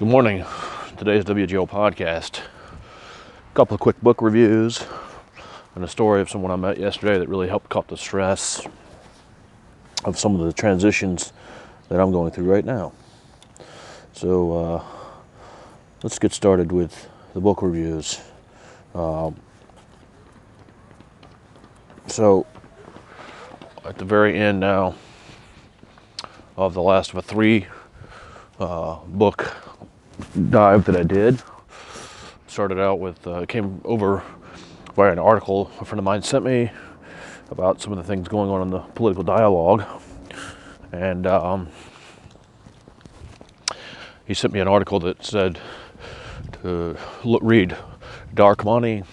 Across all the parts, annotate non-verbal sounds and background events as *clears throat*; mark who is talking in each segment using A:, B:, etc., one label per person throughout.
A: Good morning. Today's WGO podcast. A couple of quick book reviews and a story of someone I met yesterday that really helped cut the stress of some of the transitions that I'm going through right now. So uh, let's get started with the book reviews. Um, so at the very end now of the last of a three uh, book dive that I did. Started out with, uh, came over via an article a friend of mine sent me about some of the things going on in the political dialogue. And um, he sent me an article that said to look, read Dark Money,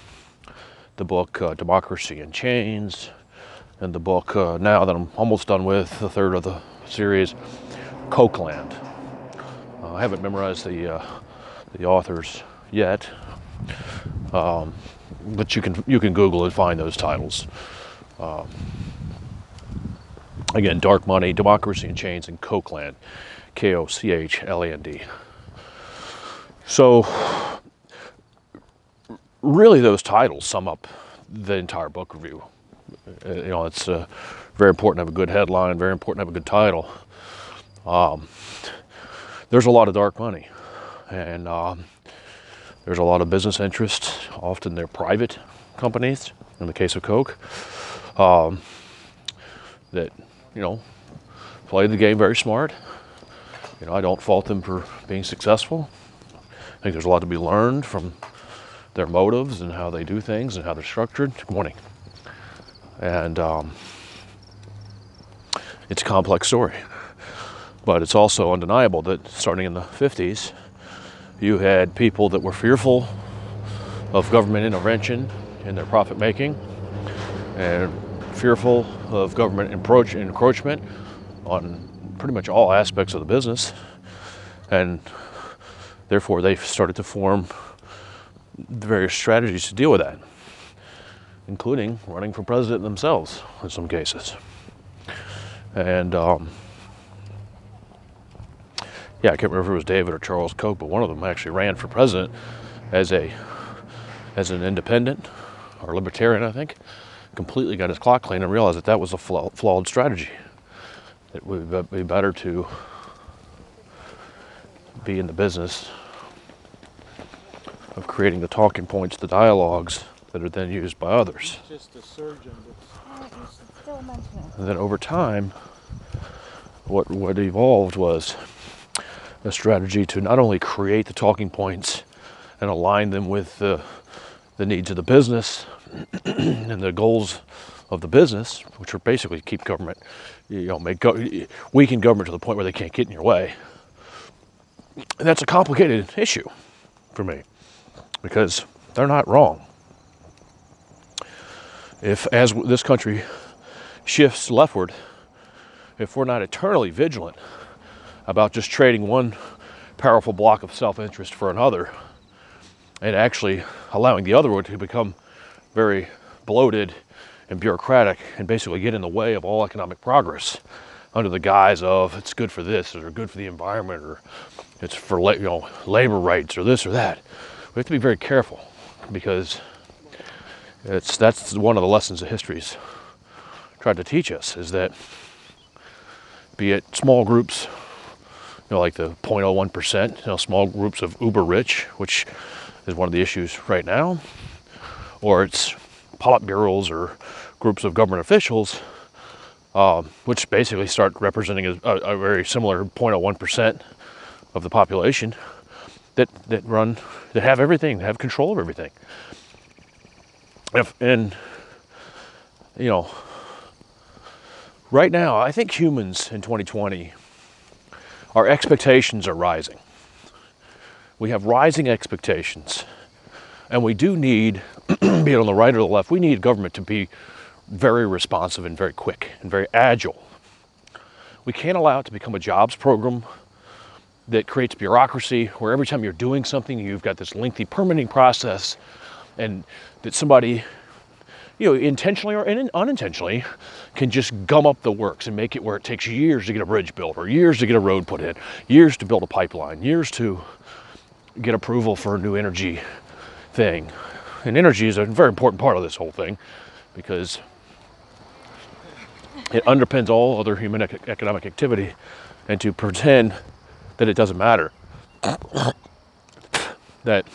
A: the book uh, Democracy in Chains, and the book uh, now that I'm almost done with, the third of the series, Kochland. Uh, I haven't memorized the uh, the authors yet, um, but you can you can Google and find those titles. Um, again, Dark Money, Democracy in Chains, and Kochland, K O C H L A N D. So, really, those titles sum up the entire book review. Uh, you know, it's uh, very important to have a good headline, very important to have a good title. Um, there's a lot of dark money, and um, there's a lot of business interests. Often they're private companies. In the case of Koch, um, that you know play the game very smart. You know, I don't fault them for being successful. I think there's a lot to be learned from their motives and how they do things and how they're structured. Good morning. And um, it's a complex story. But it's also undeniable that starting in the 50s, you had people that were fearful of government intervention in their profit making and fearful of government encroach- encroachment on pretty much all aspects of the business. And therefore, they started to form various strategies to deal with that, including running for president themselves in some cases. And um, yeah, I can't remember if it was David or Charles Koch, but one of them actually ran for president as a as an independent or libertarian, I think. Completely got his clock clean and realized that that was a flaw, flawed strategy. It would be better to be in the business of creating the talking points, the dialogues that are then used by others.
B: Just a surgeon.
A: And then over time, what what evolved was a strategy to not only create the talking points and align them with the, the needs of the business *clears throat* and the goals of the business, which are basically keep government, you know, make go- weaken government to the point where they can't get in your way. And that's a complicated issue for me because they're not wrong. If, as this country shifts leftward, if we're not eternally vigilant about just trading one powerful block of self interest for another and actually allowing the other one to become very bloated and bureaucratic and basically get in the way of all economic progress under the guise of it's good for this or good for the environment or it's for you know labor rights or this or that. We have to be very careful because it's that's one of the lessons that history's tried to teach us is that be it small groups know, like the 0.01%, you know, small groups of uber rich, which is one of the issues right now, or it's politburos or groups of government officials, uh, which basically start representing a, a, very similar 0.01% of the population that, that run, that have everything, that have control of everything. If, and, you know, right now, I think humans in 2020 our expectations are rising. We have rising expectations. And we do need, *clears throat* be it on the right or the left, we need government to be very responsive and very quick and very agile. We can't allow it to become a jobs program that creates bureaucracy where every time you're doing something, you've got this lengthy permitting process and that somebody you know, intentionally or unintentionally, can just gum up the works and make it where it takes years to get a bridge built, or years to get a road put in, years to build a pipeline, years to get approval for a new energy thing. And energy is a very important part of this whole thing because it underpins all other human economic activity. And to pretend that it doesn't matter, *coughs* that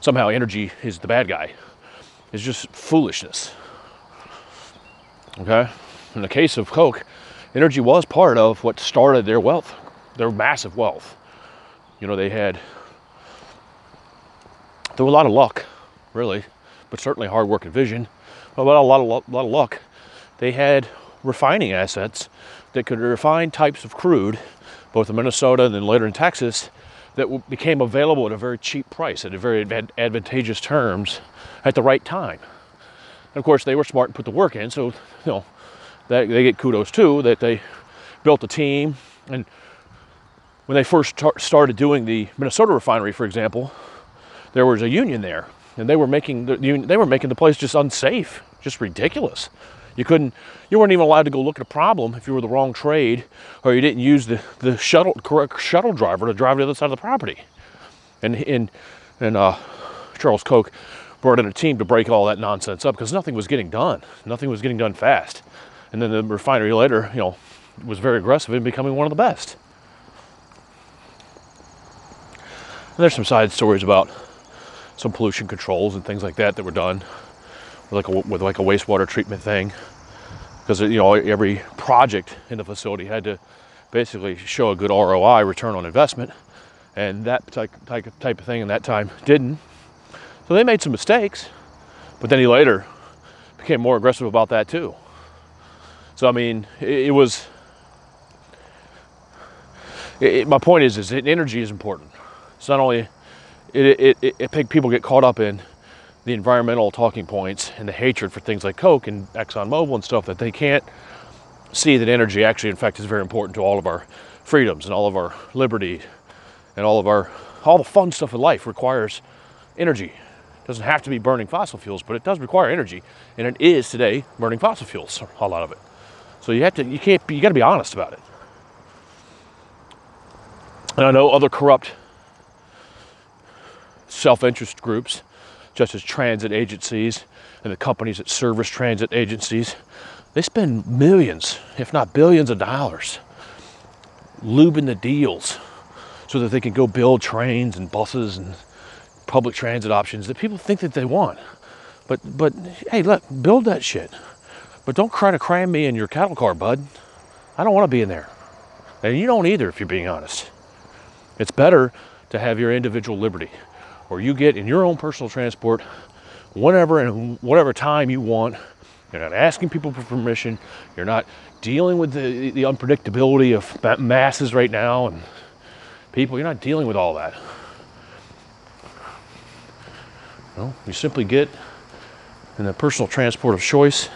A: somehow energy is the bad guy, is just foolishness. Okay? In the case of Koch, energy was part of what started their wealth, their massive wealth. You know, they had through a lot of luck, really, but certainly hard work and vision. But a lot of, lot of luck. They had refining assets that could refine types of crude, both in Minnesota and then later in Texas, that became available at a very cheap price, at a very advantageous terms, at the right time. And of course, they were smart and put the work in, so you know that they get kudos too that they built a team. And when they first started doing the Minnesota refinery, for example, there was a union there, and they were making the they were making the place just unsafe, just ridiculous. You couldn't, you weren't even allowed to go look at a problem if you were the wrong trade, or you didn't use the, the shuttle correct shuttle driver to drive to the other side of the property. And and and uh, Charles Koch brought in a team to break all that nonsense up because nothing was getting done. Nothing was getting done fast. And then the refinery later, you know, was very aggressive in becoming one of the best. And there's some side stories about some pollution controls and things like that that were done with like a, with like a wastewater treatment thing because you know every project in the facility had to basically show a good ROI return on investment and that type, type, of thing in that time didn't. So they made some mistakes but then he later became more aggressive about that too. So I mean it, it was it, my point is is energy is important. It's not only it, it, it people get caught up in the environmental talking points and the hatred for things like Koch and ExxonMobil and stuff that they can't see that energy actually, in fact, is very important to all of our freedoms and all of our liberty and all of our all the fun stuff in life requires energy. It doesn't have to be burning fossil fuels, but it does require energy, and it is today burning fossil fuels, a lot of it. So you have to, you can't, be, you got to be honest about it. And I know other corrupt self interest groups, such as transit agencies and the companies that service transit agencies, they spend millions, if not billions of dollars, lubing the deals so that they can go build trains and buses and public transit options that people think that they want. But but hey, look, build that shit. But don't try to cram me in your cattle car, bud. I don't want to be in there. And you don't either if you're being honest. It's better to have your individual liberty or you get in your own personal transport whenever and whatever time you want. You're not asking people for permission. You're not dealing with the, the unpredictability of masses right now and people. You're not dealing with all that. No, you simply get in the personal transport of choice.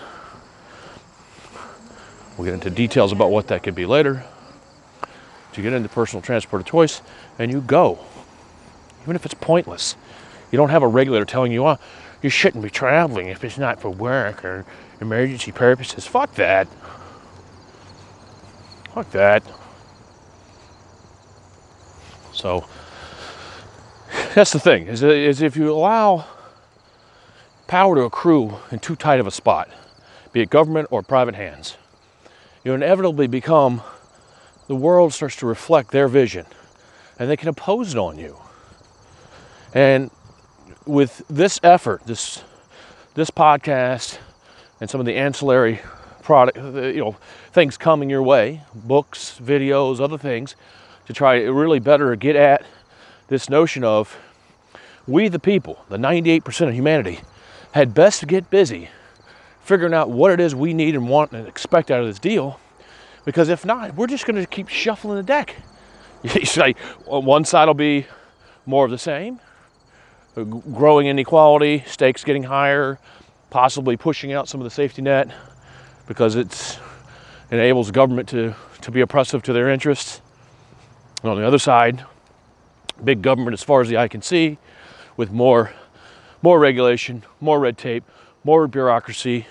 A: We'll get into details about what that could be later. You get into personal transport of choice and you go even if it's pointless. You don't have a regulator telling you, oh, you shouldn't be traveling if it's not for work or emergency purposes. Fuck that. Fuck that. So that's the thing is, is if you allow power to accrue in too tight of a spot, be it government or private hands, you inevitably become the world starts to reflect their vision and they can impose it on you. And with this effort, this this podcast, and some of the ancillary product, uh, you know, things coming your way, books, videos, other things, to try to really better get at this notion of we the people, the 98% of humanity, had best get busy figuring out what it is we need and want and expect out of this deal. Because if not, we're just going to keep shuffling the deck. *laughs* You say uh, one side will be more of the same, growing inequality, stakes getting higher, possibly pushing out some of the safety net because it enables government to, to be oppressive to their interests. And on the other side, big government as far as the eye can see, with more, more regulation, more red tape, more bureaucracy,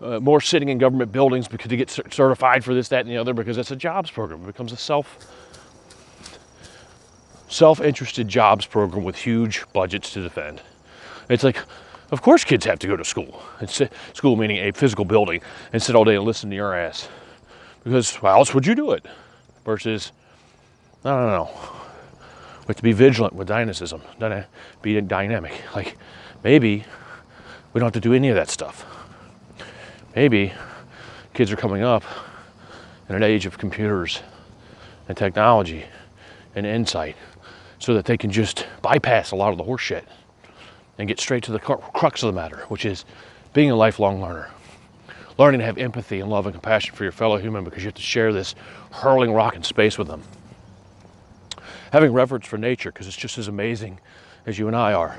A: uh, more sitting in government buildings because to get certified for this, that, and the other because it's a jobs program. It becomes a self self-interested jobs program with huge budgets to defend. It's like, of course, kids have to go to school. It's uh, school meaning a physical building and sit all day and listen to your ass. Because how else would you do it? Versus, I don't know. We have to be vigilant with dynamism, be dynamic. Like maybe we don't have to do any of that stuff. Maybe kids are coming up in an age of computers and technology and insight so that they can just bypass a lot of the horseshit and get straight to the crux of the matter, which is being a lifelong learner. Learning to have empathy and love and compassion for your fellow human because you have to share this hurling rock in space with them. Having reverence for nature because it's just as amazing as you and I are.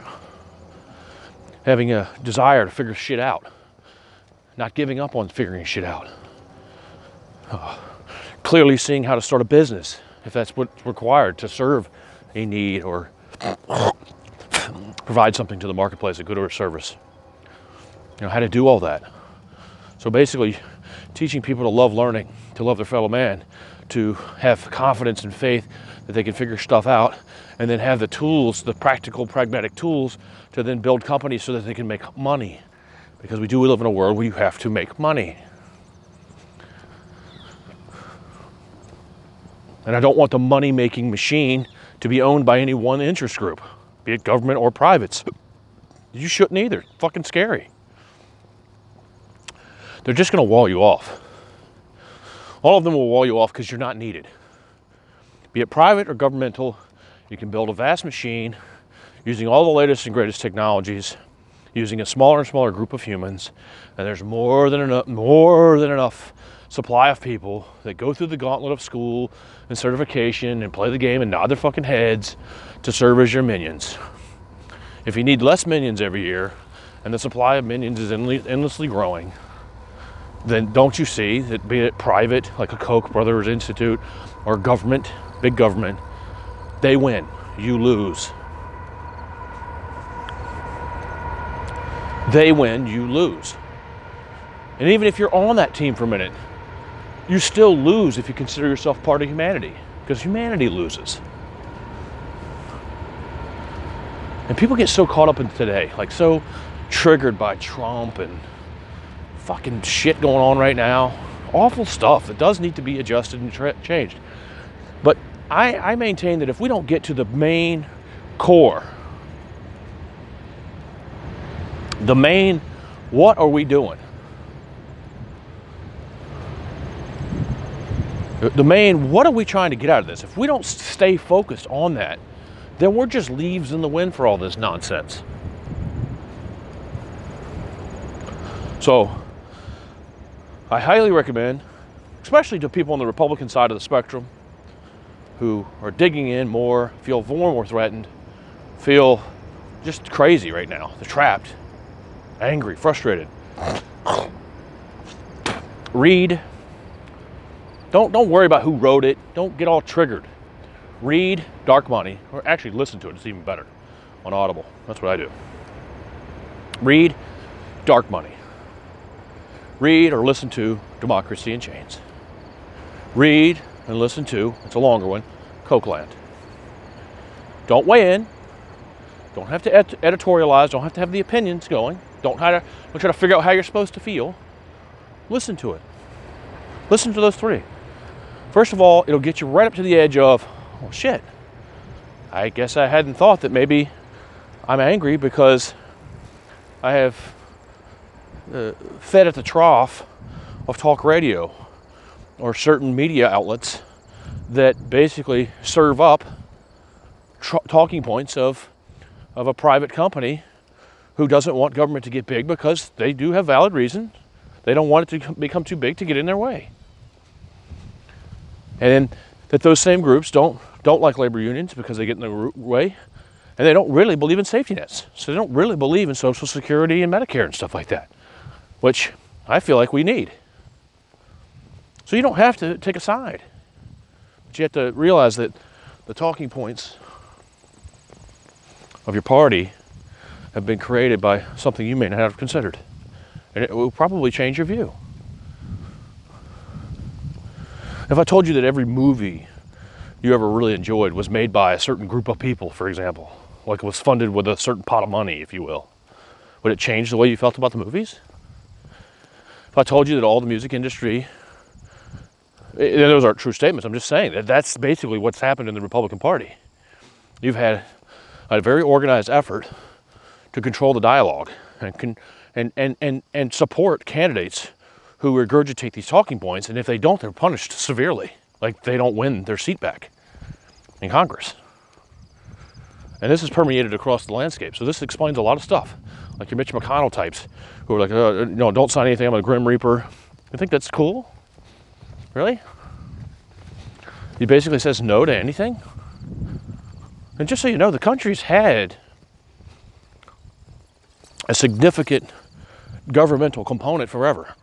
A: Having a desire to figure shit out. Not giving up on figuring shit out. Clearly seeing how to start a business if that's what's required to serve a need or provide something to the marketplace, a good or a service. You know, how to do all that. So basically, teaching people to love learning, to love their fellow man, to have confidence and faith that they can figure stuff out, and then have the tools, the practical, pragmatic tools, to then build companies so that they can make money. Because we do live in a world where you have to make money. And I don't want the money making machine to be owned by any one interest group, be it government or privates. You shouldn't either. Fucking scary. They're just going to wall you off. All of them will wall you off because you're not needed. Be it private or governmental, you can build a vast machine using all the latest and greatest technologies, using a smaller and smaller group of humans, and there's more than enough, more than enough supply of people that go through the gauntlet of school and certification and play the game and nod their fucking heads to serve as your minions. If you need less minions every year and the supply of minions is endlessly growing, then don't you see that be it private, like a Koch Brothers Institute, or government, big government, they win, you lose. They win, you lose. And even if you're on that team for a minute, you still lose if you consider yourself part of humanity, because humanity loses. And people get so caught up in today, like so triggered by Trump and fucking shit going on right now. Awful stuff that does need to be adjusted and tra- changed. But I, I maintain that if we don't get to the main core, the main, what are we doing? The main, what are we trying to get out of this? If we don't stay focused on that, then we're just leaves in the wind for all this nonsense. So, I highly recommend, especially to people on the Republican side of the spectrum who are digging in more, feel more more threatened, feel just crazy right now. They're trapped, angry, frustrated. Read don't don't worry about who wrote it. Don't get all triggered. Read Dark Money, or actually listen to it. It's even better on Audible. That's what I do. Read Dark Money. Read or listen to Democracy in Chains. Read and listen to, it's a longer one, Kochland. Don't weigh in. Don't have to ed- editorialize. Don't have to have the opinions going. Don't, try to, don't try to figure out how you're supposed to feel. Listen to it. Listen to those three. First of all, it'll get you right up to the edge of, oh shit, I guess I hadn't thought that maybe I'm angry because I have uh, fed at the trough of talk radio or certain media outlets that basically serve up tr- talking points of, of a private company who doesn't want government to get big because they do have valid reason. They don't want it to become too big to get in their way and then that those same groups don't don't like labor unions because they get in the way, and they don't really believe in safety nets. So they don't really believe in Social Security and Medicare and stuff like that, which I feel like we need. So you don't have to take a side, but you have to realize that the talking points of your party have been created by something you may not have considered. And it will probably change your view. If I told you that every movie you ever really enjoyed was made by a certain group of people, for example, like it was funded with a certain pot of money, if you will, would it change the way you felt about the movies? If I told you that all the music industry, those aren't true statements, I'm just saying that that's basically what's happened in the Republican Party. You've had a very organized effort to control the dialogue and, and, and, and, and support candidates who regurgitate these talking points, and if they don't, they're punished severely, like they don't win their seat back in Congress. And this is permeated across the landscape. So this explains a lot of stuff, like your Mitch McConnell types, who are like, uh, no, don't sign anything. I'm a Grim Reaper. You think that's cool? Really? He basically says no to anything. And just so you know, the country's had a significant governmental component forever.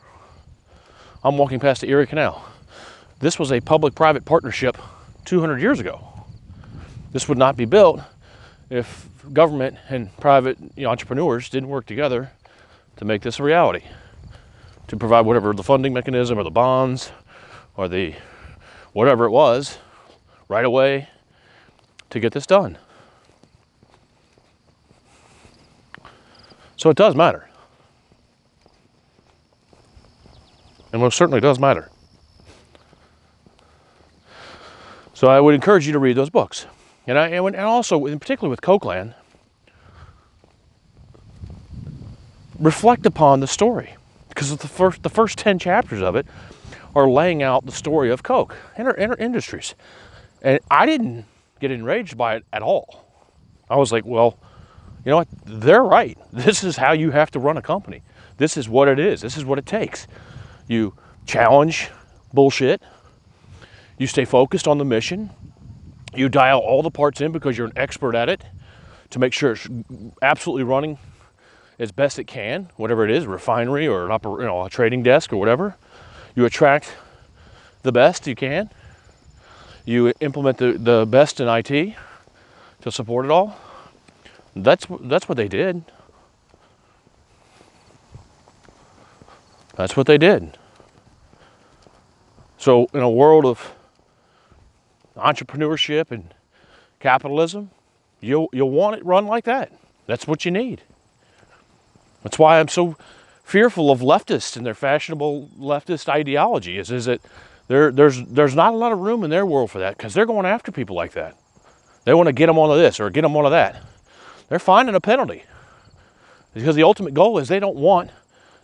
A: I'm walking past the Erie Canal. This was a public private partnership 200 years ago. This would not be built if government and private you know, entrepreneurs didn't work together to make this a reality, to provide whatever the funding mechanism or the bonds or the whatever it was right away to get this done. So it does matter. And most certainly does matter. So I would encourage you to read those books. And, I, and also, in particular with Kochland, reflect upon the story. Because the first, the first 10 chapters of it are laying out the story of Koch and her, and our industries. And I didn't get enraged by it at all. I was like, well, you know what? They're right. *laughs* This is how you have to run a company. This is what it is. This is what it takes. You challenge bullshit. You stay focused on the mission. You dial all the parts in because you're an expert at it to make sure it's absolutely running as best it can, whatever it is, refinery or an upper, you know, a trading desk or whatever. You attract the best you can. You implement the, the best in IT to support it all. That's that's what they did. That's what they did. So in a world of entrepreneurship and capitalism, you'll you'll want it run like that. That's what you need. That's why I'm so fearful of leftists and their fashionable leftist ideology. Is is that there there's there's not a lot of room in their world for that because they're going after people like that. They want to get them onto this or get them onto that. They're finding a penalty because the ultimate goal is they don't want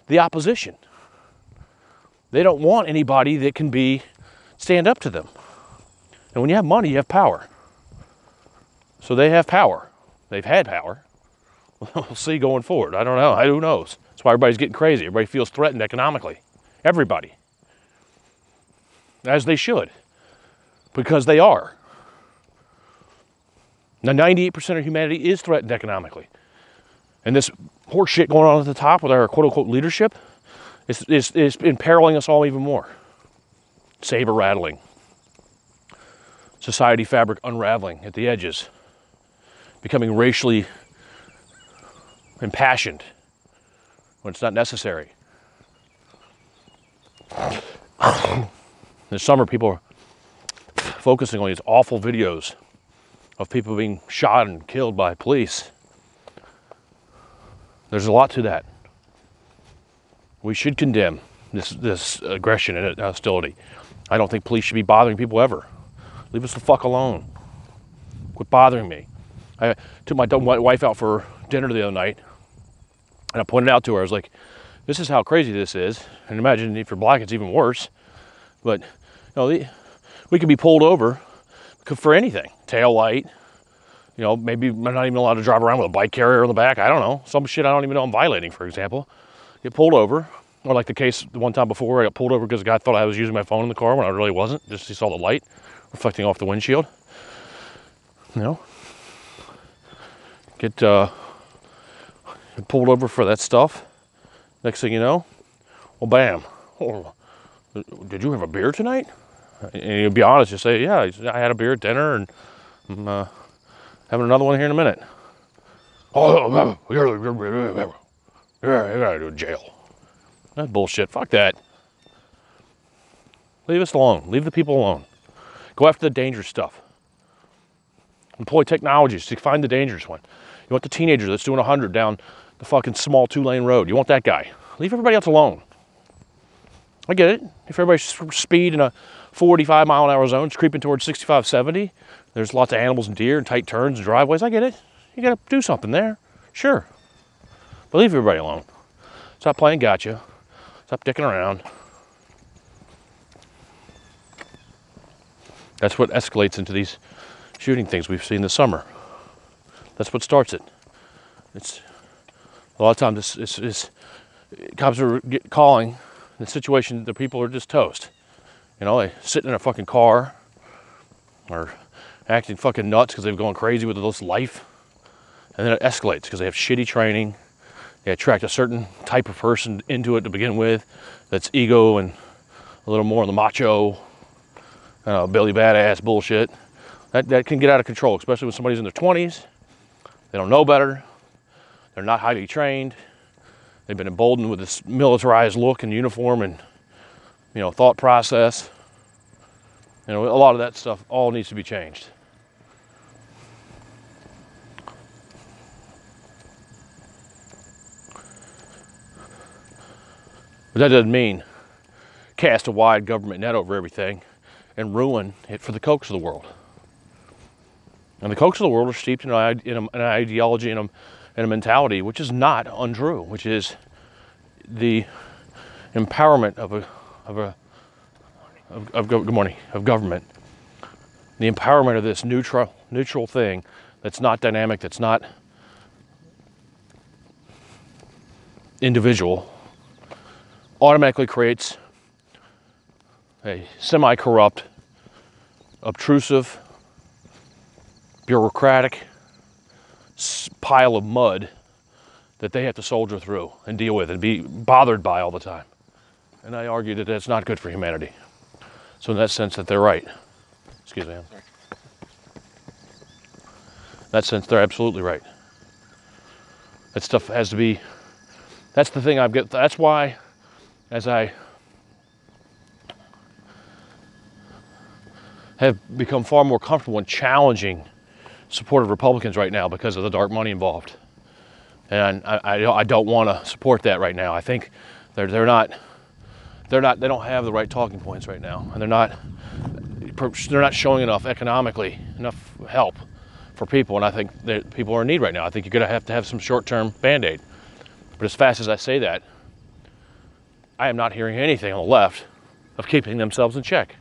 A: the opposition. They don't want anybody that can be stand up to them. And when you have money, you have power. So they have power. They've had power. *laughs* We'll see going forward. I don't know. Who knows? That's why everybody's getting crazy. Everybody feels threatened economically. Everybody. As they should. Because they are. Now, 98% of humanity is threatened economically. And this horseshit going on at the top with our quote unquote leadership is, is, is imperiling us all even more. Saber rattling. Society fabric unraveling at the edges. Becoming racially impassioned when it's not necessary. this summer, people are focusing on these awful videos of people being shot and killed by police. There's a lot to that. We should condemn this, this aggression and hostility. I don't think police should be bothering people ever. Leave us the fuck alone. Quit bothering me. I took my wife out for dinner the other night, and I pointed out to her, I was like, this is how crazy this is. And imagine if you're black, it's even worse. But, you know, we could be pulled over for anything tail light. You know, maybe I'm not even allowed to drive around with a bike carrier in the back. I don't know. Some shit I don't even know I'm violating, for example. Get pulled over. Or like the case the one time before, I got pulled over because a guy thought I was using my phone in the car when I really wasn't. Just he saw the light reflecting off the windshield. You know, get uh, pulled over for that stuff. Next thing you know, well, bam. Oh, did you have a beer tonight? And you'll be honest, you say, yeah, I had a beer at dinner and I'm uh, having another one here in a minute. Oh, you're, you're, you're, you're, jail. That bullshit. Fuck that. Leave us alone. Leave the people alone. Go after the dangerous stuff. Employ technologies to find the dangerous one. You want the teenager that's doing 100 down the fucking small two lane road. You want that guy. Leave everybody else alone. I get it. If everybody's speed in a 45 mile an hour zone, it's creeping towards 65, 70, there's lots of animals and deer and tight turns and driveways. I get it. You got to do something there. Sure. But leave everybody alone. Stop playing gotcha. Stop dicking around. That's what escalates into these shooting things we've seen this summer. That's what starts it. It's a lot of times it's, it's, it's cops are calling the situation the people are just toast. You know, they sit in a fucking car or acting fucking nuts because they've gone crazy with this life. And then it escalates because they have shitty training. They attract a certain type of person into it to begin with that's ego and a little more on the macho, uh, Billy Badass bullshit. That, that can get out of control, especially when somebody's in their 20s. They don't know better. They're not highly trained. They've been emboldened with this militarized look and uniform and you know thought process. You know, a lot of that stuff all needs to be changed. But that doesn't mean cast a wide government net over everything and ruin it for the Kochs of the world. And the Kochs of the world are steeped in, an ideology and a, and a mentality which is not untrue, which is the empowerment of a, of a of, of, good morning of government, the empowerment of this neutral neutral thing that's not dynamic, that's not individual, automatically creates a semi-corrupt, obtrusive, bureaucratic pile of mud that they have to soldier through and deal with and be bothered by all the time. And I argue that that's not good for humanity. So in that sense that they're right. Excuse me. In that sense they're absolutely right. That stuff has to be that's the thing I've got that's why as I have become far more comfortable in challenging supportive Republicans right now because of the dark money involved. And I, I, I don't want to support that right now. I think they're, they're not they're not they don't have the right talking points right now, and they're not they're not showing enough economically enough help for people. And I think that people are in need right now. I think you're going to have to have some short-term band-aid. But as fast as I say that, I am not hearing anything on the left of keeping themselves in check.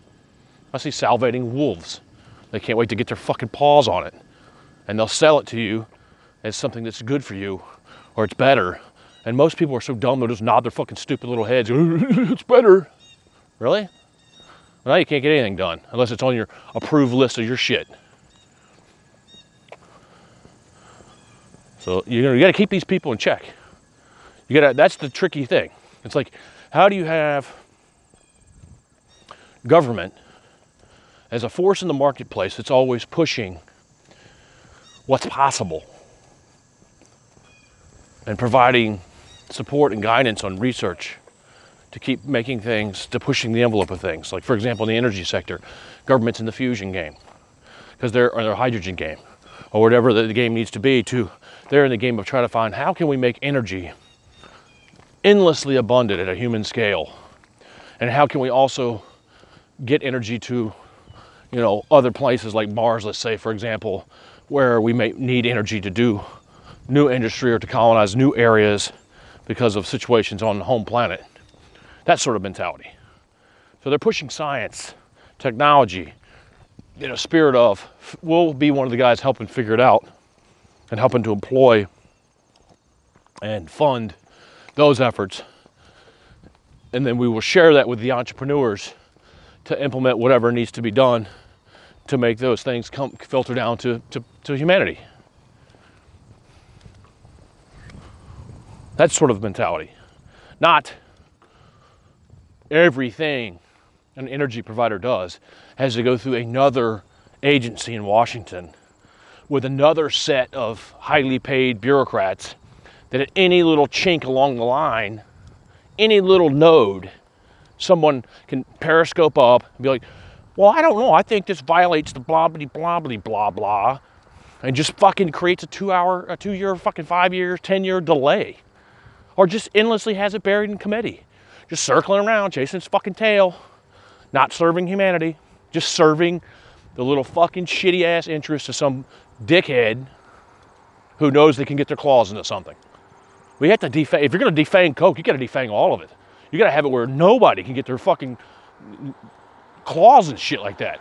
A: I see salivating wolves. They can't wait to get their fucking paws on it and they'll sell it to you as something that's good for you or it's better. And most people are so dumb they'll just nod their fucking stupid little heads. *laughs* it's better. Really? Well, now you can't get anything done unless it's on your approved list of your shit. So you know you got to keep these people in check. You got to. That's the tricky thing. It's like, how do you have government as a force in the marketplace that's always pushing what's possible and providing support and guidance on research to keep making things, to pushing the envelope of things. Like, for example, in the energy sector, government's in the fusion game because they're in their hydrogen game or whatever the game needs to be to they're in the game of trying to find how can we make energy endlessly abundant at a human scale and how can we also get energy to you know other places like mars let's say for example where we may need energy to do new industry or to colonize new areas because of situations on the home planet. That sort of mentality. So they're pushing science, technology, in a spirit of we'll be one of the guys helping figure it out and helping to employ and fund those efforts. And then we will share that with the entrepreneurs to implement whatever needs to be done to make those things come filter down to, to, to humanity. That sort of mentality. Not everything an energy provider does has to go through another agency in Washington with another set of highly paid bureaucrats that at any little chink along the line, any little node, someone can periscope up and be like, well, I don't know. I think this violates the blah blah blah blah blah blah, and just fucking creates a two-hour, a two-year, fucking five-year, ten-year delay, or just endlessly has it buried in committee, just circling around, chasing its fucking tail, not serving humanity, just serving the little fucking shitty ass interests of some dickhead who knows they can get their claws into something. We have to defang. If you're going to defang Koch, you got to defang all of it. You got to have it where nobody can get their fucking claws and shit like that.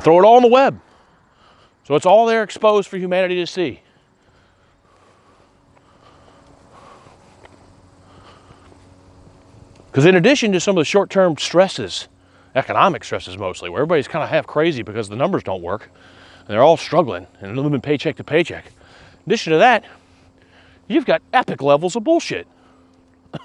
A: Throw it all on the web. So it's all there exposed for humanity to see. Because in addition to some of the short-term stresses, economic stresses mostly, where everybody's kind of half crazy because the numbers don't work, and they're all struggling and living paycheck to paycheck. In addition to that, you've got epic levels of bullshit. *laughs*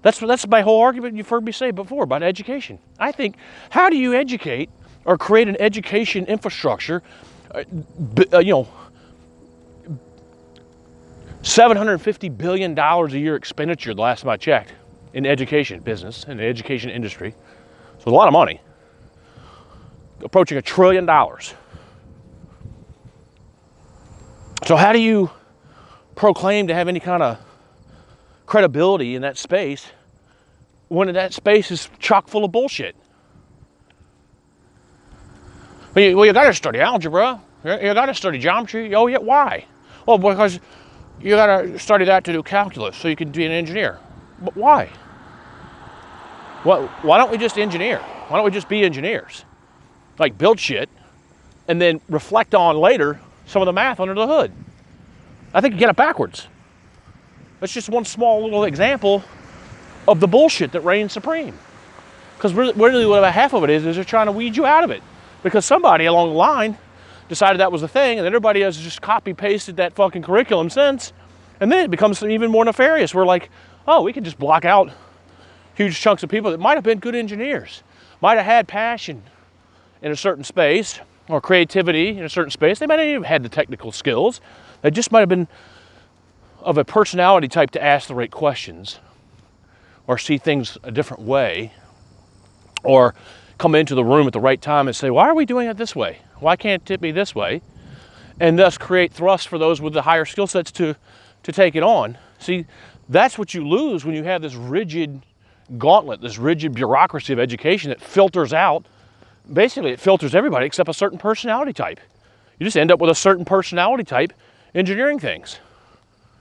A: that's that's my whole argument you've heard me say before about education. I think how do you educate or create an education infrastructure? Uh, uh, you know, seven hundred fifty billion dollars a year expenditure. The last time I checked in education business in the education industry, so a lot of money, approaching a trillion dollars. So, how do you proclaim to have any kind of credibility in that space when that space is chock full of bullshit? Well, you, well, you got to study algebra. You, got to study geometry. Oh, yeah. Why? Well, because you got to study that to do calculus so you can be an engineer. But why? Well, why don't we just engineer? Why don't we just be engineers? Like build shit and then reflect on later some of the math under the hood. I think you get it backwards. That's just one small little example of the bullshit that reigns supreme. Because really, what about half of it is, is they're trying to weed you out of it. Because somebody along the line decided that was the thing, and everybody has just copy pasted that fucking curriculum since. And then it becomes even more nefarious. We're like, oh, we can just block out huge chunks of people that might have been good engineers, might have had passion in a certain space, or creativity in a certain space. They might not even have had the technical skills. They just might have been of a personality type to ask the right questions or see things a different way or come into the room at the right time and say, Why are we doing it this way? Why can't it be this way? And thus create thrust for those with the higher skill sets to, to take it on. See, that's what you lose when you have this rigid gauntlet, this rigid bureaucracy of education that filters out basically it filters everybody except a certain personality type. You just end up with a certain personality type engineering things.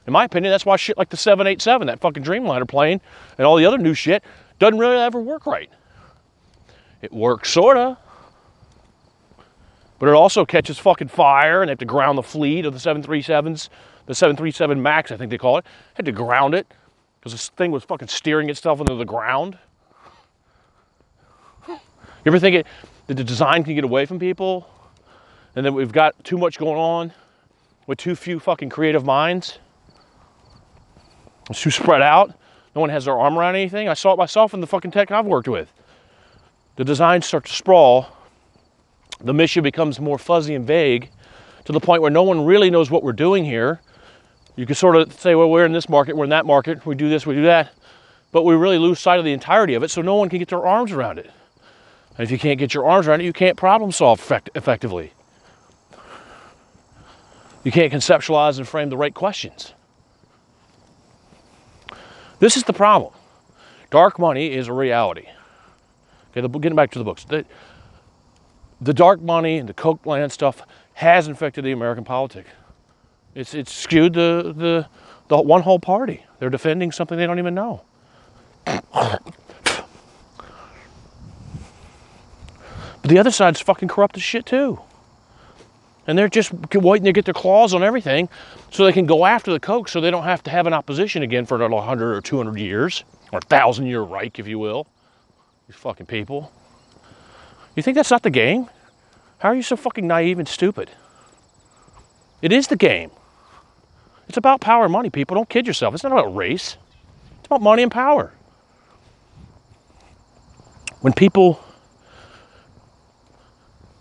A: In my opinion, that's why shit like the 787, that fucking Dreamliner plane, and all the other new shit doesn't really ever work right. It works sorta, but it also catches fucking fire and they have to ground the fleet of the 737s, the 737 MAX, I think they call it. Had to ground it because this thing was fucking steering itself into the ground. You ever think it, that the design can get away from people, and that we've got too much going on with too few fucking creative minds. It's too spread out. No one has their arm around anything. I saw it myself in the fucking tech I've worked with. The designs start to sprawl. The mission becomes more fuzzy and vague to the point where no one really knows what we're doing here. You can sort of say, well, we're in this market, we're in that market, we do this, we do that. But we really lose sight of the entirety of it, so no one can get their arms around it. And if you can't get your arms around it, you can't problem solve effect- effectively. You can't conceptualize and frame the right questions. This is the problem. Dark money is a reality. Okay, the, getting back to the books. The, the dark money and the Koch land stuff has infected the American politic. It's, it's skewed the, the, the one whole party. They're defending something they don't even know. But the other side's fucking corrupt as shit too. And they're just waiting to get their claws on everything so they can go after the Koch so they don't have to have an opposition again for another 100 or 200 years, or 1,000 year Reich, if you will. These fucking people. You think that's not the game? How are you so fucking naive and stupid? It is the game. It's about power and money, people. Don't kid yourself. It's not about race, it's about money and power. When people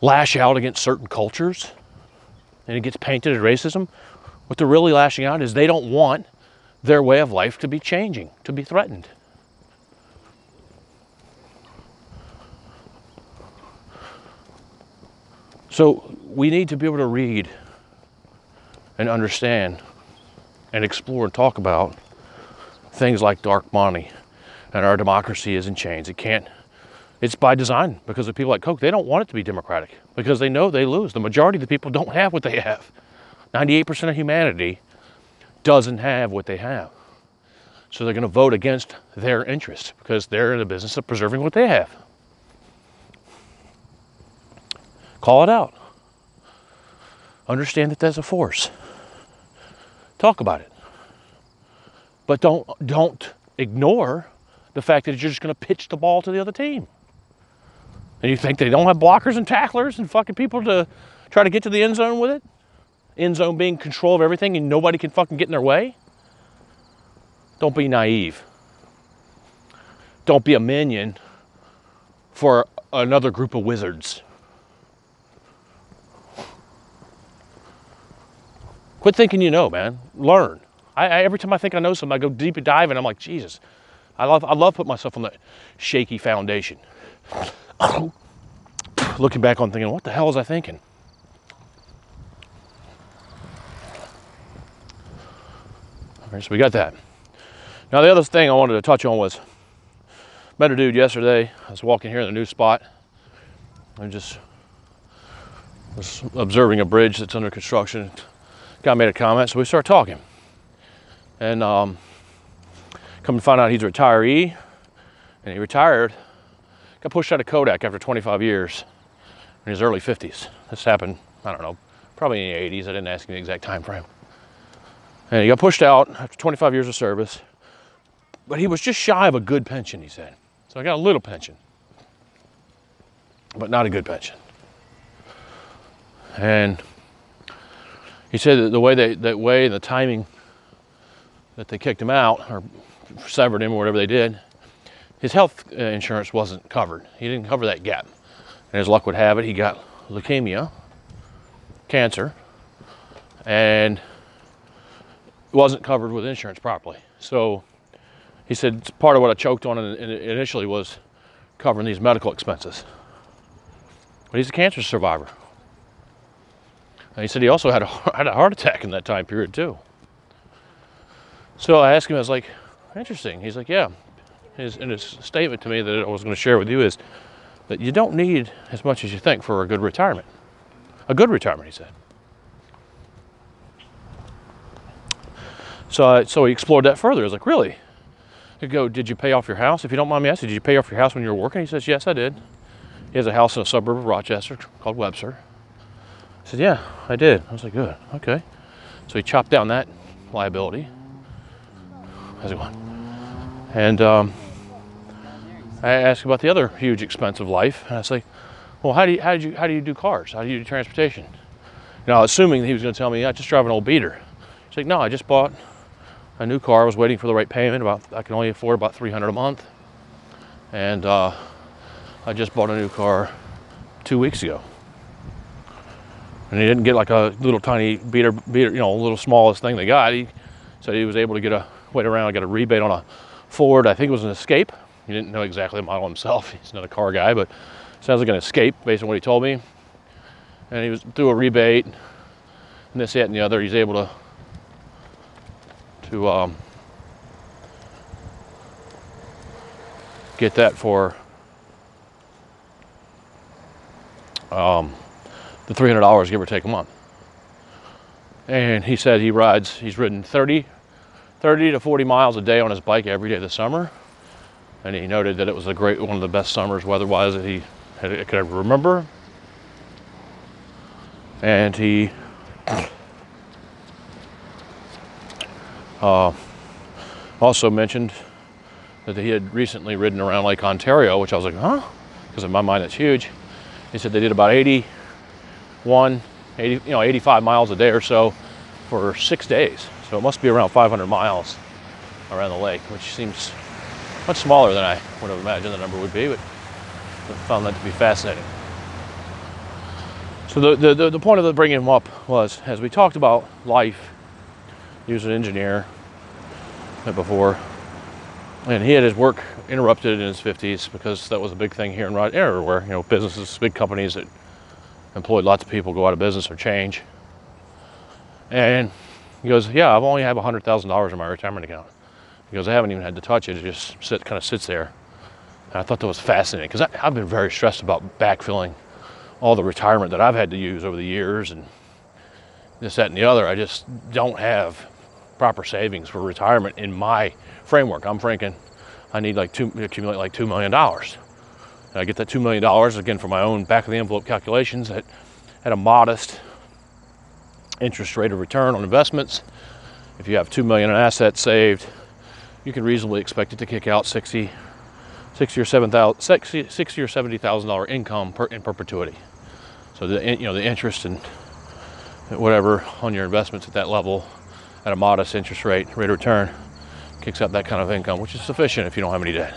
A: lash out against certain cultures and it gets painted as racism, what they're really lashing out is they don't want their way of life to be changing, to be threatened. So we need to be able to read and understand and explore and talk about things like dark money and our democracy is in chains. It can't, it's by design because of people like Koch. They don't want it to be democratic because they know they lose. The majority of the people *laughs* don't have what they have. 98% of humanity doesn't have what they have. So they're going to vote against their interests because they're in the business of preserving what they have. Call it out. Understand that there's a force. Talk about it. But don't don't ignore the fact that you're just going to pitch the ball to the other team. And you think they don't have blockers and tacklers and fucking people to try to get to the end zone with it? End zone being control of everything and nobody can fucking get in their way? Don't be naive. Don't be a minion for another group of wizards. Quit thinking you know, man. Learn. I, I, every time I think I know something, I go deep dive, and I'm like, Jesus, I love, I love putting myself on that shaky foundation. Looking back on thinking, what the hell was I thinking? All right, so we got that. Now the other thing I wanted to touch on was met a dude yesterday. I was walking here in a new spot. I just was observing a bridge that's under construction guy made a comment, so we started talking. And um, come to find out he's a retiree, and he retired, got pushed out of Kodak after 25 years in his early 50s. This happened, I don't know, probably in the 80s. I didn't ask him the exact time frame. And he got pushed out after 25 years of service, but he was just shy of a good pension, he said. So I got a little pension, but not a good pension. And he said that the way they, that way, the timing that they kicked him out or severed him or whatever they did, his health uh, insurance wasn't covered. He didn't cover that gap. And as luck would have it, he got leukemia, cancer, and wasn't covered with insurance properly. So he said part of what I choked on initially was covering these medical expenses. But he's a cancer survivor. And he said he also had a, *laughs* had a heart attack in that time period too. So I asked him, I was like, interesting. He's like, yeah. His, and his statement to me that I was going to share with you is that you don't need as much as you think for a good retirement. A good retirement, he said. So, I, so he explored that further. I was like, really? He'd go, did you pay off your house? If you don't mind me asking, did you pay off your house when you were working? He says, yes, I did. He has a house in a suburb of Rochester called Webster. I said, Yeah, I did. I was like, Good, okay. So he chopped down that liability. How's it going? And um, I asked about the other huge expense of life, and I like, Well, how do you how do you how do you do cars? How do you do transportation? Know, assuming he was going to tell me, I just drive an old beater. He's like, No, I just bought a new car. I was waiting for the right payment. About I can only afford about 300 a month, and uh, I just bought a new car two weeks ago and he didn't get like a little tiny beater, beater, you know, little smallest thing they got. He said he was able to get a wait around, I got a rebate on a Ford. I think it was an Escape. He didn't know exactly the model himself. *laughs* He's not a car guy, but sounds like an Escape based on what he told me. And he was through a rebate, and this, that, and the other. He's able to to um, get that for um, the $300 give or take a month. And he said he rides, he's ridden 30, 30 to 40 miles a day on his bike every day this summer. And he noted that it was a great, one of the best summers weather-wise that he had, could ever remember. And he uh, also mentioned that he had recently ridden around Lake Ontario, which I was like, huh? Because in my mind, that's huge. He said they did about 80 80, you know, 85 miles a day or so for six days. So it must be around 500 miles around the lake, which seems much smaller than I would have imagined the number would be, but I found that to be fascinating. So the, the, the point of the bringing him up was, as we talked about life, he was an engineer, uh, before, and he had his work interrupted in his 50s because that was a big thing here in Rod everywhere. You know, businesses, big companies that employed lots of people go out of business or change. And he goes, "Yeah, I've only have hundred thousand dollars in my retirement account." Goes, "I haven't even had to touch it; it just sit, kind of sits there." And I thought that was fascinating because I've been very stressed about backfilling all the retirement that I've had to use over the years and this, that, and the other. I just don't have proper savings for retirement in my framework. I'm thinking I need like two, accumulate like $2 million. And I get that $2 million again from my own back of the envelope calculations at, at a modest interest rate of return on investments. If you have 2 million in assets saved, you can reasonably expect it to kick out 60, 60 or 7,000, 60, 60 or 70,000 dollar income per, in perpetuity. So the you know the interest and whatever on your investments at that level, at a modest interest rate rate of return, kicks out that kind of income, which is sufficient if you don't have any debt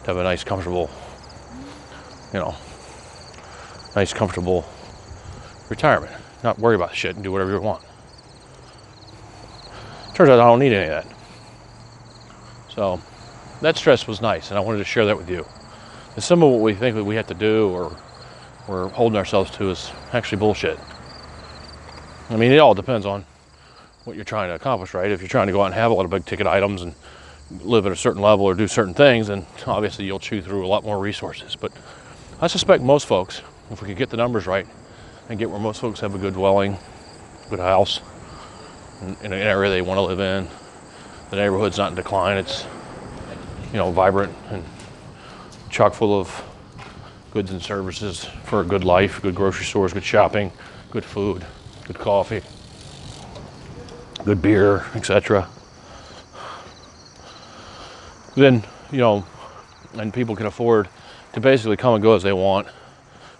A: to have a nice, comfortable, you know, nice, comfortable retirement. Not worry about shit and do whatever you want. Turns out I don't need any of that. So that stress was nice, and I wanted to share that with you. And some of what we think that we have to do or we're holding ourselves to is actually bullshit. I mean, it all depends on what you're trying to accomplish, right? If you're trying to go out and have a lot of big ticket items and live at a certain level or do certain things, then obviously you'll chew through a lot more resources. But I suspect most folks, if we could get the numbers right and get where most folks have a good dwelling, good house, in, in an area they want to live in, the neighborhood's not in decline. It's you know vibrant and chock full of goods and services for a good life, good grocery stores, good shopping, good food, good coffee, good beer, etc. Then, you know, and people can afford to basically come and go as they want,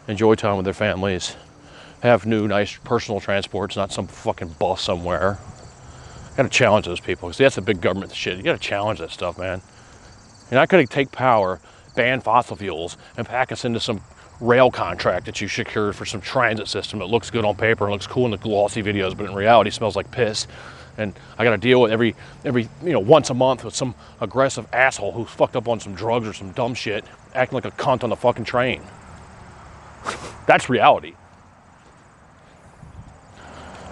A: enjoy time with their families, have new, nice personal transports, not some fucking bus somewhere. Got to challenge those people because that's a big government shit. You got to challenge that stuff, man. You're not going to take power ban fossil fuels and pack us into some rail contract that you secured for some transit system that looks good on paper and looks cool in the glossy videos, but in reality smells like piss. And I got to deal with every every you know once a month with some aggressive asshole who's fucked up on some drugs or some dumb shit, acting like a cunt on the fucking train. *laughs* That's reality.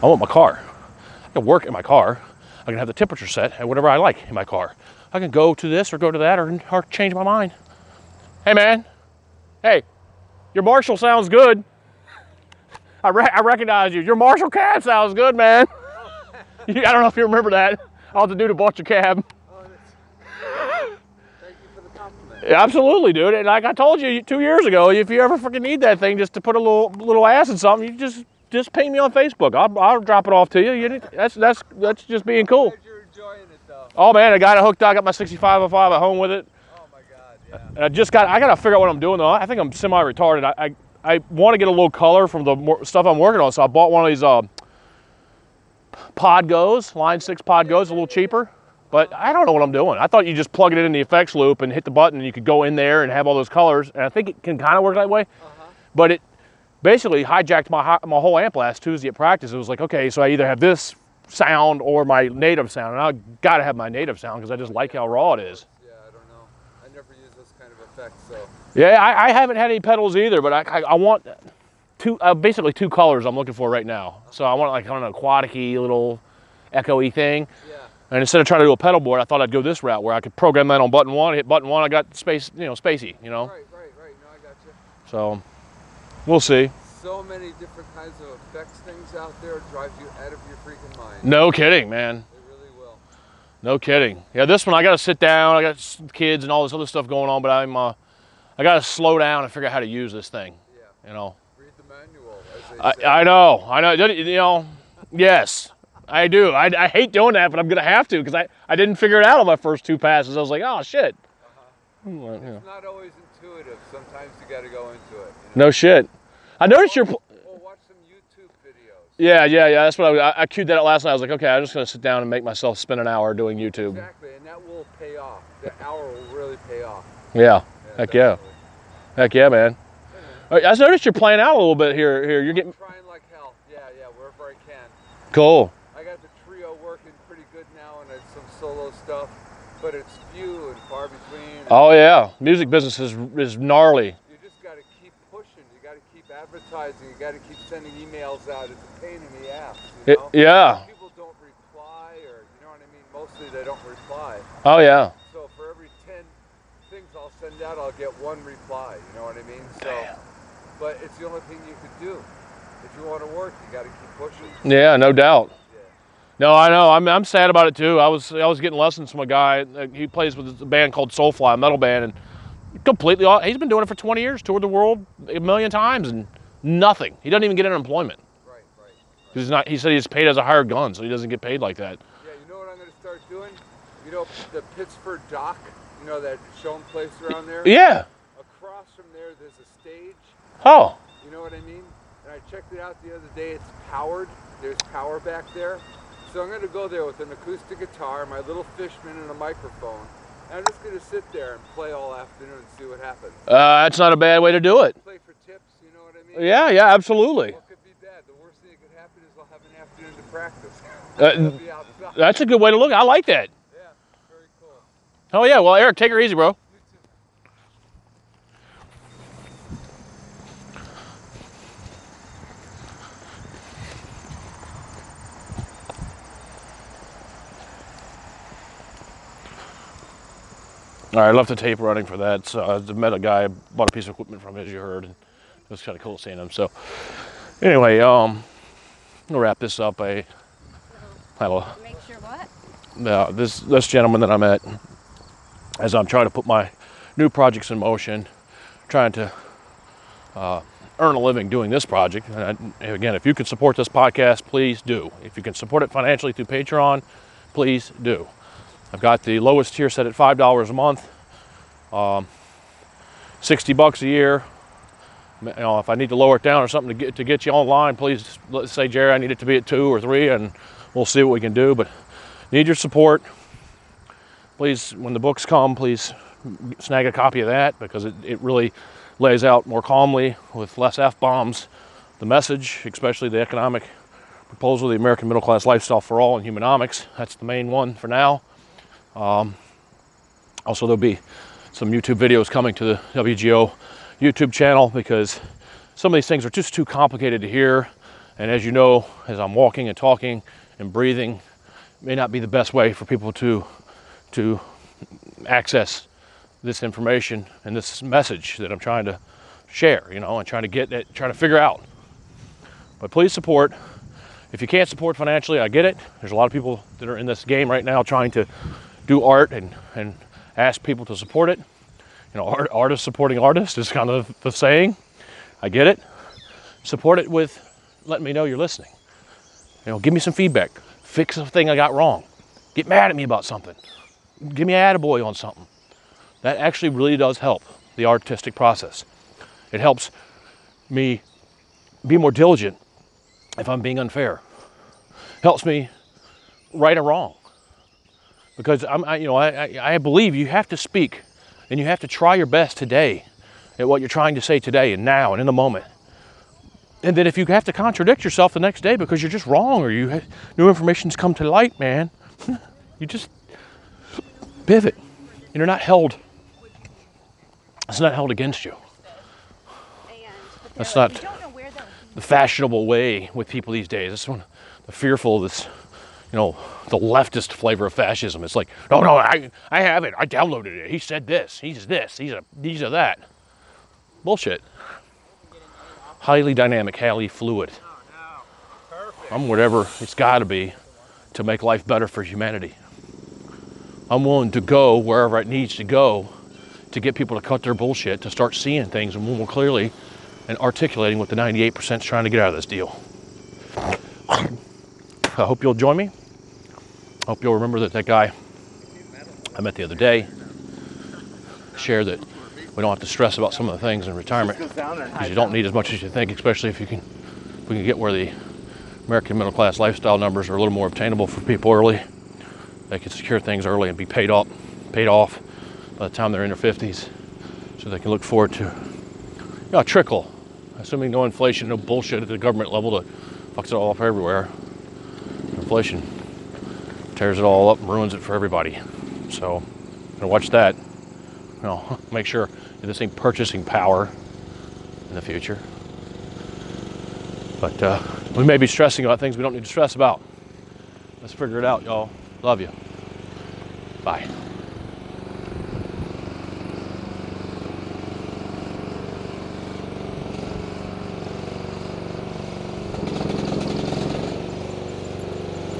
A: I want my car. I can work in my car. I can have the temperature set at whatever I like in my car. I can go to this or go to that or, or change my mind. Hey, man. Hey, your Marshall sounds good. I, re- I recognize you. Your Marshall cab sounds good, man. *laughs* I don't know if you remember that. All the dude who bought your cab.
B: Oh, *laughs* Thank you for the compliment.
A: Absolutely, dude. And like I told you two years ago, if you ever freaking need that thing just to put a little little ass in something, you just just ping me on Facebook. I'll, I'll drop it off to you. you. That's that's that's just being cool.
B: You're enjoying it though.
A: Oh man, I got it hooked. up. I got my 6505 at home with it.
B: Oh my God, yeah.
A: And I just got, I got to figure out what I'm doing though. I think I'm semi retarded. I, I, I want to get a little color from the stuff I'm working on. So I bought one of these uh, Pod Goes, Line 6 Pod Goes, a little cheaper. But I don't know what I'm doing. I thought you just plug it in the effects loop and hit the button and you could go in there and have all those colors. And I think it can kind of work that way.
B: Uh-huh.
A: But it basically hijacked my, my whole amp last Tuesday at practice. It was like, okay, so I either have this sound or my native sound. And I got to have my native sound because I just like how raw it is.
B: Yeah, I don't know. I never use this kind of effect, so.
A: Yeah, I, I haven't had any pedals either, but I, I, I want two, uh, basically two colors I'm looking for right now. So I want like kind of aquatic little echoey thing.
B: Yeah.
A: And instead of trying to do a pedal board, I thought I'd go this route where I could program that on button one, hit button one, I got space, you know, spacey, you know.
B: Right, right, right. No, I got you.
A: So we'll see.
B: So many different kinds of effects things out there drive you out of your freaking mind.
A: No kidding, man.
B: They really will.
A: No kidding. Yeah, this one I got to sit down. I got kids and all this other stuff going on, but I'm uh, I got to slow down and figure out how to use this thing.
B: Yeah.
A: You know.
B: Read the manual, as
A: I,
B: say.
A: I know, I know. You know, yes, I do. I, I hate doing that, but I'm gonna have to because I, I didn't figure it out on my first two passes. I was like, oh shit. Hmm, well, yeah.
B: It's not always intuitive. Sometimes you got to go into it. You know?
A: No shit. I noticed your. pl-
B: Or watch some YouTube videos.
A: Yeah, yeah, yeah. That's what I, I, I queued that out last night. I was like, okay, I'm just gonna sit down and make myself spend an hour doing YouTube.
B: Exactly, and that will pay off. The hour will really pay off.
A: Yeah, Heck yeah. heck yeah, man. Right, I noticed you're playing out a little bit here. Here, you're getting
B: I'm trying like hell. Yeah, yeah, wherever I can.
A: cool.
B: I got the trio working pretty good now, and and some solo stuff, but it's few and far between.
A: Oh yeah, music business is is gnarly.
B: You just got to keep pushing. You got to keep advertising. You got to keep sending emails out. It's a pain in the ass. You
A: It- yeah.
B: People don't reply, or you know what I mean. Mostly they don't reply.
A: Oh yeah.
B: So for every ten things I'll send out, I'll get one reply. You know what I mean? So, but it's the only thing you could do. If you want to work, you got to keep pushing.
A: Yeah, no doubt.
B: Yeah.
A: No, I know. I'm, I'm sad about it too. I was I was getting lessons from a guy. He plays with a band called Soulfly, a metal band, and completely. aw- He's been doing it for 20 years, toured the world a million times, and nothing. He doesn't even get unemployment.
B: Right, right.
A: He's not. He said he's paid as a hired gun, so he doesn't get paid like that.
B: Yeah, you know what I'm going to start doing? You know the Pittsford Dock. You know that Schoen Place around there.
A: Yeah.
B: Across from there, there's a stage.
A: Oh.
B: You know what I mean? And I checked it out the other day. It's powered. There's power back there. So I'm going to go there with an acoustic guitar, my little Fishman, and a microphone. And I'm just going to sit there and play all afternoon and see what happens.
A: Uh, that's not a bad way to do it.
B: Play for tips, you know what I mean?
A: Yeah. Yeah. Absolutely.
B: What could be bad? The worst thing that could happen is I'll have an afternoon to practice.
A: Uh. That's a good way to look. I like that.
B: Yeah, very cool.
A: Oh yeah. Well, Eric, take her easy, bro. All right, I left the tape running for that. So I met a guy, bought a piece of equipment from him, as you heard, and it was kind of cool seeing him. So anyway, um, I'm gonna wrap this up. I have a
C: Make sure what?
A: uh, this this gentleman that I met as I'm trying to put my new projects in motion, trying to uh, earn a living doing this project. And I, again, if you can support this podcast, please do. If you can support it financially through Patreon, please do. I've got the lowest tier set at five dollars a month, um, sixty bucks a year. You know, if I need to lower it down or something to get to get you online, please let's say Jerry, I need it to be at two or three, and we'll see what we can do. But need your support. Please, when the books come, please snag a copy of that because it, it really lays out more calmly with less F bombs the message, especially the economic proposal, the American middle class lifestyle for all and humanomics. That's the main one for now. Um, also, there'll be some YouTube videos coming to the WGO YouTube channel because some of these things are just too complicated to hear. And as you know, as I'm walking and talking and breathing, may not be the best way for people to to access this information and this message that I'm trying to share, you know, and trying to get it, trying to figure out. But please support. If you can't support financially, I get it. There's a lot of people that are in this game right now trying to do art and, and ask people to support it. You know, art, artists supporting artist is kind of the saying. I get it. Support it with letting me know you're listening. You know, give me some feedback. Fix the thing I got wrong. Get mad at me about something. Give me a attaboy on something. That actually really does help the artistic process. It helps me be more diligent if I'm being unfair. Helps me right or wrong. Because I'm, I, you know, I, I, I believe you have to speak and you have to try your best today at what you're trying to say today and now and in the moment. And then if you have to contradict yourself the next day because you're just wrong or you new information's come to light, man, you just pivot. And you're not held. It's not held against you.
C: And
A: That's not-
C: You don't know where they'll
A: The fashionable way with people these days. It's one the fearful this you know the leftist flavor of fascism. It's like no no I I have it. I downloaded it. He said this. He's this. He's a he's a that. Bullshit. Highly dynamic, highly fluid. I'm whatever it's got to be to make life better for humanity. I'm willing to go wherever it needs to go to get people to cut their bullshit, to start seeing things more clearly and articulating what the 98% is trying to get out of this deal. I hope you'll join me. I hope you'll remember that that guy I met the other day shared that we don't have to stress about some of the things in retirement because you don't need as much as you think, especially if you can if we can get where the American middle class lifestyle numbers are a little more obtainable for people early. They can secure things early and be paid off, paid off by the time they're in their 50s, so they can look forward to you know, a trickle, assuming no inflation, no bullshit at the government level that fucks it all up everywhere. Inflation tears it all up and ruins it for everybody. So, gonna watch that. You *laughs* know, make sure this ain't purchasing power in the future. But uh, we may be stressing about things we don't need to stress about. Let's figure it out, y'all. Love you. Bye.